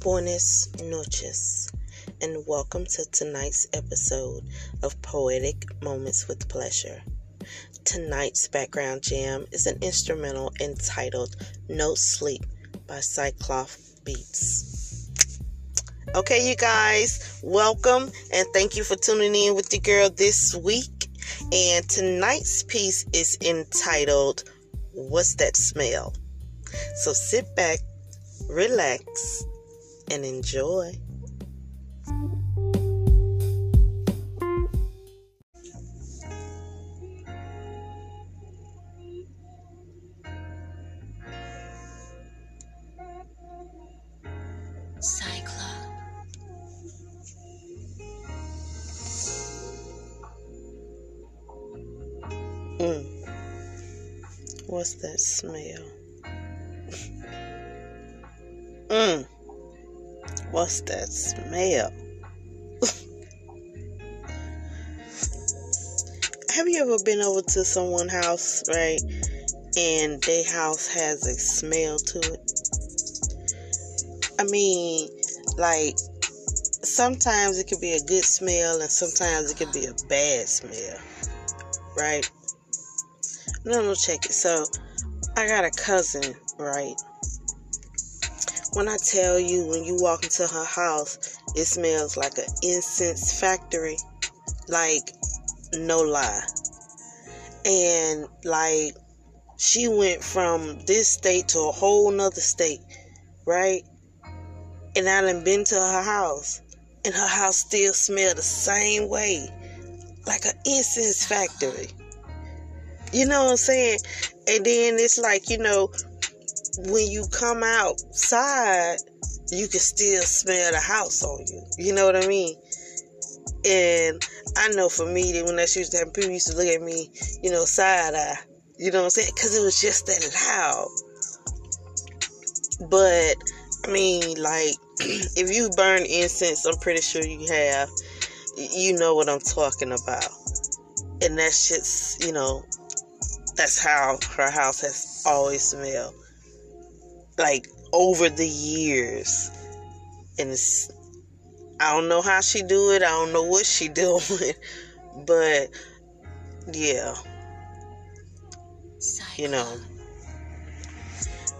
Buenas noches, and welcome to tonight's episode of Poetic Moments with Pleasure. Tonight's background jam is an instrumental entitled No Sleep by Cyclops Beats. Okay, you guys, welcome and thank you for tuning in with your girl this week. And tonight's piece is entitled What's That Smell? So sit back, relax, and enjoy. Cyclops. Mm. What's that smell? What's that smell? Have you ever been over to someone's house, right? And their house has a smell to it? I mean, like, sometimes it could be a good smell and sometimes it could be a bad smell, right? No, no, check it. So, I got a cousin, right? When I tell you, when you walk into her house, it smells like an incense factory. Like, no lie. And, like, she went from this state to a whole nother state, right? And I done been to her house, and her house still smell the same way, like an incense factory. You know what I'm saying? And then it's like, you know, when you come outside, you can still smell the house on you. You know what I mean? And I know for me, that when that used to happen, people used to look at me, you know, side eye. You know what I'm saying? Because it was just that loud. But, I mean, like, if you burn incense, I'm pretty sure you have. You know what I'm talking about. And that shit's, you know, that's how her house has always smelled. Like over the years. And I don't know how she do it. I don't know what she doing. But yeah, you know.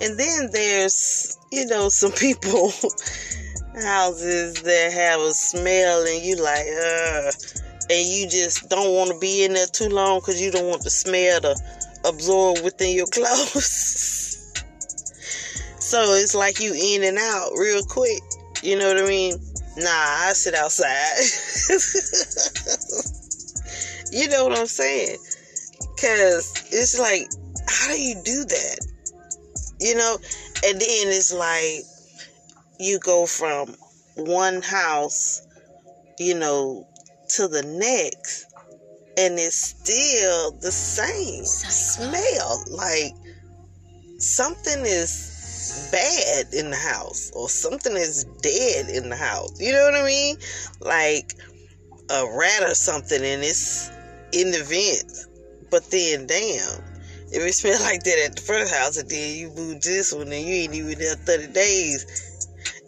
And then there's, you know, some people houses that have a smell and you like, uh and you just don't want to be in there too long because you don't want the smell to absorb within your clothes. So it's like you in and out real quick. You know what I mean? Nah, I sit outside. you know what I'm saying? Cause it's like, how do you do that? You know? And then it's like you go from one house, you know, to the next and it's still the same smell like something is bad in the house or something is dead in the house you know what i mean like a rat or something and it's in the vent but then damn if it smell like that at the first house and then you move this one and you ain't even there 30 days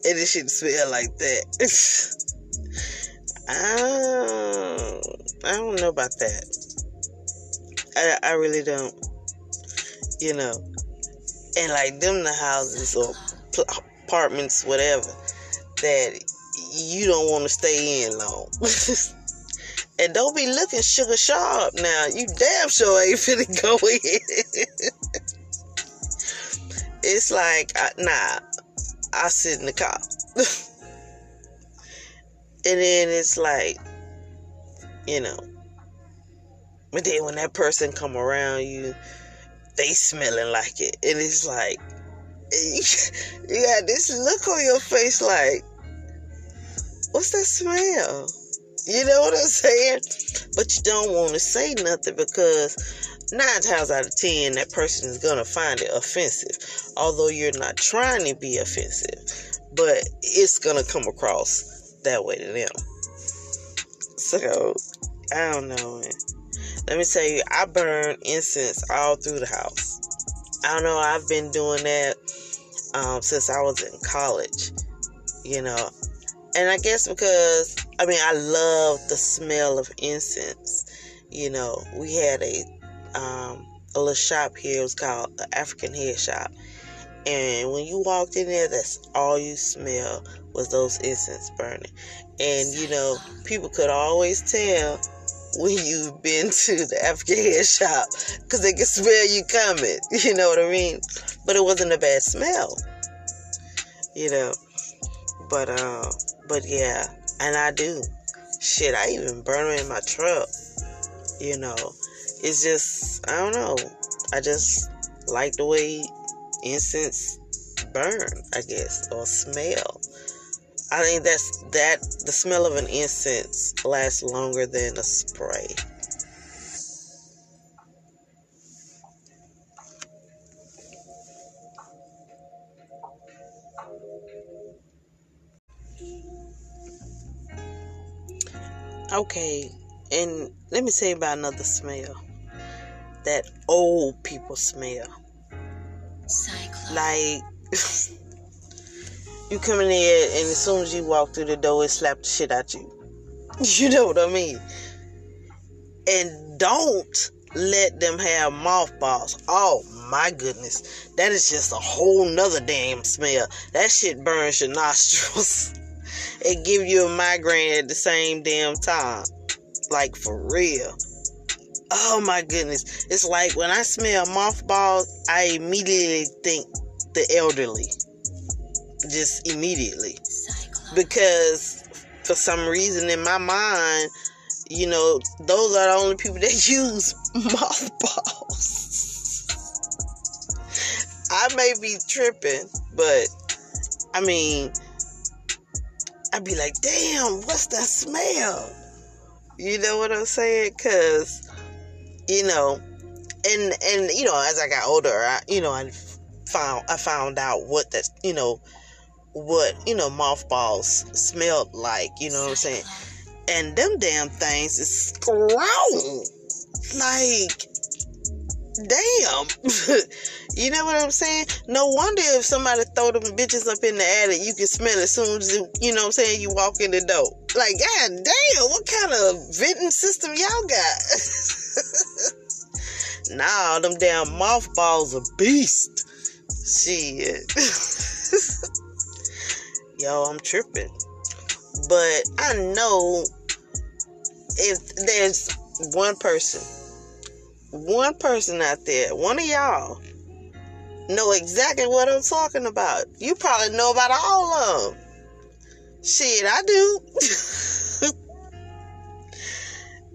and it shouldn't smell like that I, I don't know about that. I, I really don't. You know, and like them the houses or apartments, whatever, that you don't want to stay in long. and don't be looking sugar sharp now. You damn sure ain't finna go in. it's like, nah, I sit in the car. And then it's like, you know, but then when that person come around you, they smelling like it. And it's like, you got this look on your face like, what's that smell? You know what I'm saying? But you don't want to say nothing because nine times out of ten, that person is going to find it offensive. Although you're not trying to be offensive, but it's going to come across that way to them. So, I don't know. Let me tell you, I burn incense all through the house. I don't know, I've been doing that um, since I was in college. You know, and I guess because I mean I love the smell of incense. You know, we had a um, a little shop here. It was called the African Head Shop, and when you walked in there, that's all you smell was those incense burning. And you know, people could always tell when you've been to the African Head Shop because they can smell you coming. You know what I mean? But it wasn't a bad smell. You know, but uh, but yeah, and I do. Shit, I even burn in my truck. You know, it's just I don't know. I just like the way incense burn, I guess, or smell. I think that's that the smell of an incense lasts longer than a spray. Okay, and let me say about another smell. That old people smell. Cyclone. Like you come in there and as soon as you walk through the door, it slap the shit out you. You know what I mean? And don't let them have mothballs. Oh my goodness. That is just a whole nother damn smell. That shit burns your nostrils. it give you a migraine at the same damn time. Like for real. Oh my goodness. It's like when I smell mothballs, I immediately think the elderly just immediately. Because for some reason in my mind you know those are the only people that use mm-hmm. mothballs. I may be tripping but i mean i'd be like damn what's that smell? You know what i'm saying? Because you know and and you know as i got older i you know i found i found out what that you know what you know mothballs smelled like. You know what I'm saying? And them damn things is strong. Like, damn. you know what I'm saying? No wonder if somebody throw them bitches up in the attic, you can smell it as soon as you, you know what I'm saying, you walk in the door. Like, god damn, what kind of venting system y'all got? nah, them damn mothballs are beast. Shit. yo, I'm tripping. But I know if there's one person, one person out there, one of y'all, know exactly what I'm talking about. You probably know about all of them. Shit, I do.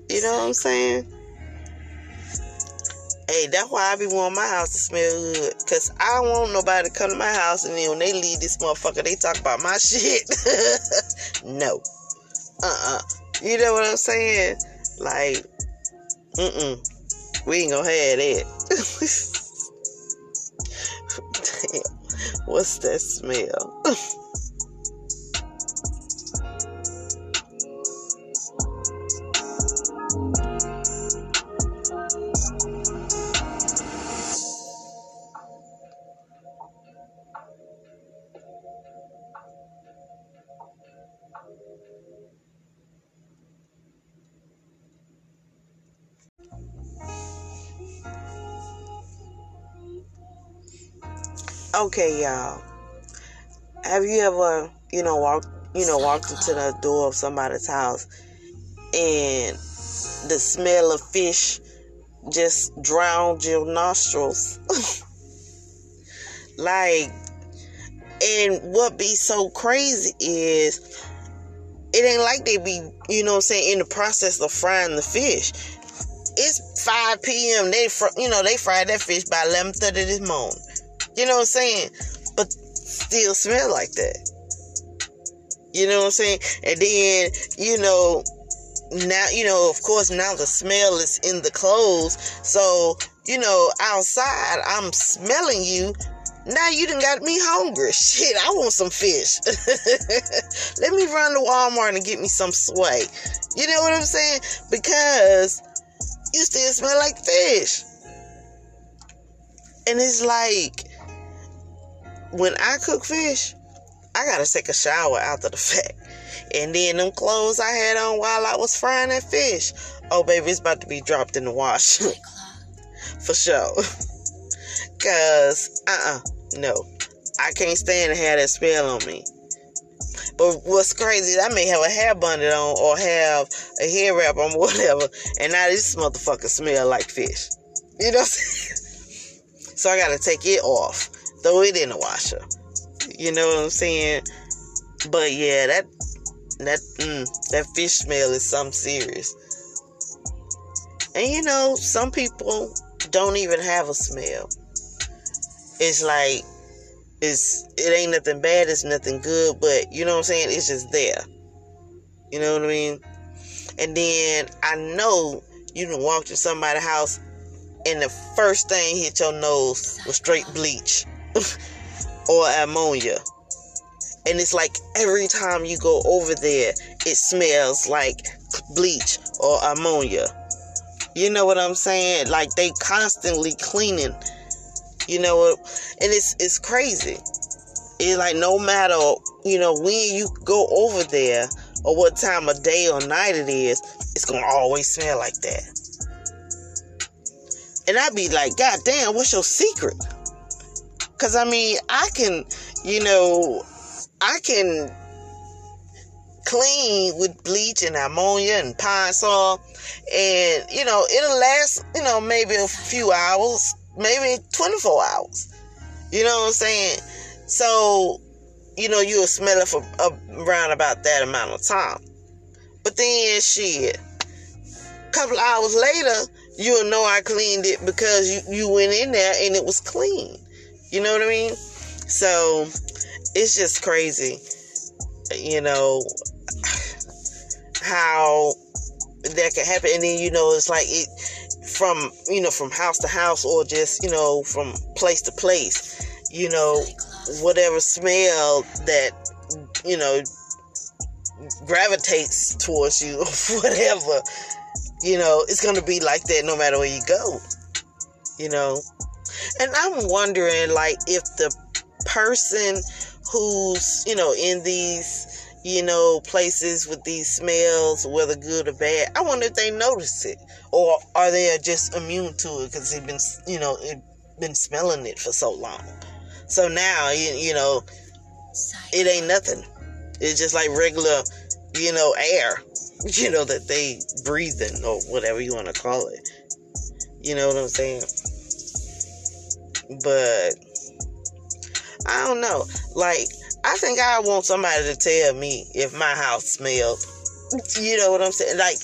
you know what I'm saying? Hey, that's why I be wanting my house to smell good. Cause I don't want nobody to come to my house and then when they leave this motherfucker, they talk about my shit. no. Uh-uh. You know what I'm saying? Like, mm-mm. We ain't gonna have that. Damn. What's that smell? Okay, y'all. Have you ever, you know, walked, you know, walked into the door of somebody's house and the smell of fish just drowned your nostrils? like, and what be so crazy is it ain't like they be, you know I'm saying, in the process of frying the fish. It's 5 p.m. They, fr- you know, they fried that fish by 11:30 this morning. You know what I'm saying? But still smell like that. You know what I'm saying? And then, you know, now, you know, of course, now the smell is in the clothes. So, you know, outside, I'm smelling you. Now you done got me hungry. Shit, I want some fish. Let me run to Walmart and get me some swai. You know what I'm saying? Because you still smell like fish. And it's like, when I cook fish, I gotta take a shower after the fact. And then them clothes I had on while I was frying that fish. Oh, baby, it's about to be dropped in the wash. For sure. Cause, uh-uh, no. I can't stand to have that smell on me. But what's crazy, I may have a hair bundle on or have a hair wrap on, whatever, and now this motherfucker smell like fish. You know? So I gotta take it off, throw it in the washer. You know what I'm saying? But yeah, that that mm, that fish smell is something serious. And you know, some people don't even have a smell. It's like it's it ain't nothing bad, it's nothing good, but you know what I'm saying? It's just there. You know what I mean? And then I know you can walk to somebody's house and the first thing hit your nose was straight bleach or ammonia. And it's like every time you go over there, it smells like bleach or ammonia. You know what I'm saying? Like they constantly cleaning. You know? And it's it's crazy. It's like no matter you know when you go over there or what time of day or night it is, it's gonna always smell like that. And I'd be like, God damn, what's your secret? Cause I mean, I can, you know, I can clean with bleach and ammonia and Pine-Sol, and you know, it'll last, you know, maybe a few hours, maybe 24 hours. You know what I'm saying? So, you know, you'll smell it for uh, around about that amount of time. But then, shit, a couple hours later, you'll know I cleaned it because you, you went in there and it was clean. You know what I mean? So it's just crazy, you know, how that can happen. And then, you know, it's like it from, you know, from house to house or just, you know, from place to place, you know, whatever smell that, you know, gravitates towards you or whatever you know, it's going to be like that no matter where you go. You know? And I'm wondering, like, if the person who's, you know, in these, you know, places with these smells, whether good or bad, I wonder if they notice it. Or are they just immune to it because they've been, you know, been smelling it for so long. So now, you, you know, it ain't nothing. It's just like regular, you know, air you know, that they breathe in or whatever you want to call it. You know what I'm saying? But I don't know. Like, I think I want somebody to tell me if my house smells. You know what I'm saying? Like,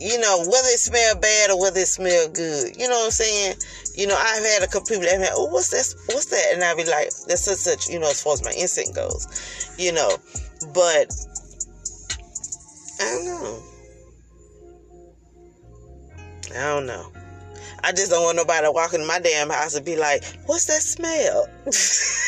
you know, whether it smell bad or whether it smell good. You know what I'm saying? You know, I've had a couple people that have, oh, what's this? What's that? And I'd be like, that's such, such, you know, as far as my instinct goes, you know. But I don't know. I don't know. I just don't want nobody walking in my damn house and be like, what's that smell?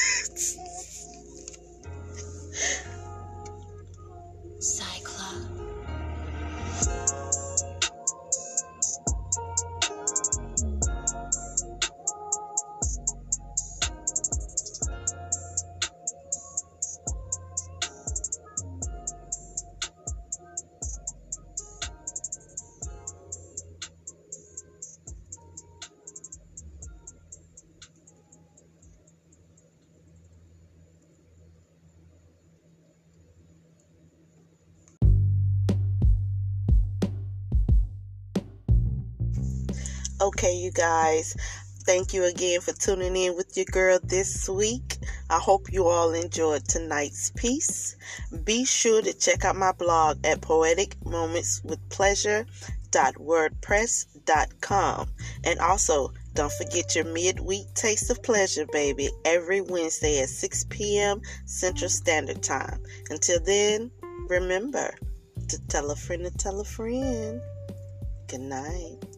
Okay, you guys, thank you again for tuning in with your girl this week. I hope you all enjoyed tonight's piece. Be sure to check out my blog at poeticmomentswithpleasure.wordpress.com. And also, don't forget your midweek taste of pleasure, baby, every Wednesday at 6 p.m. Central Standard Time. Until then, remember to tell a friend to tell a friend. Good night.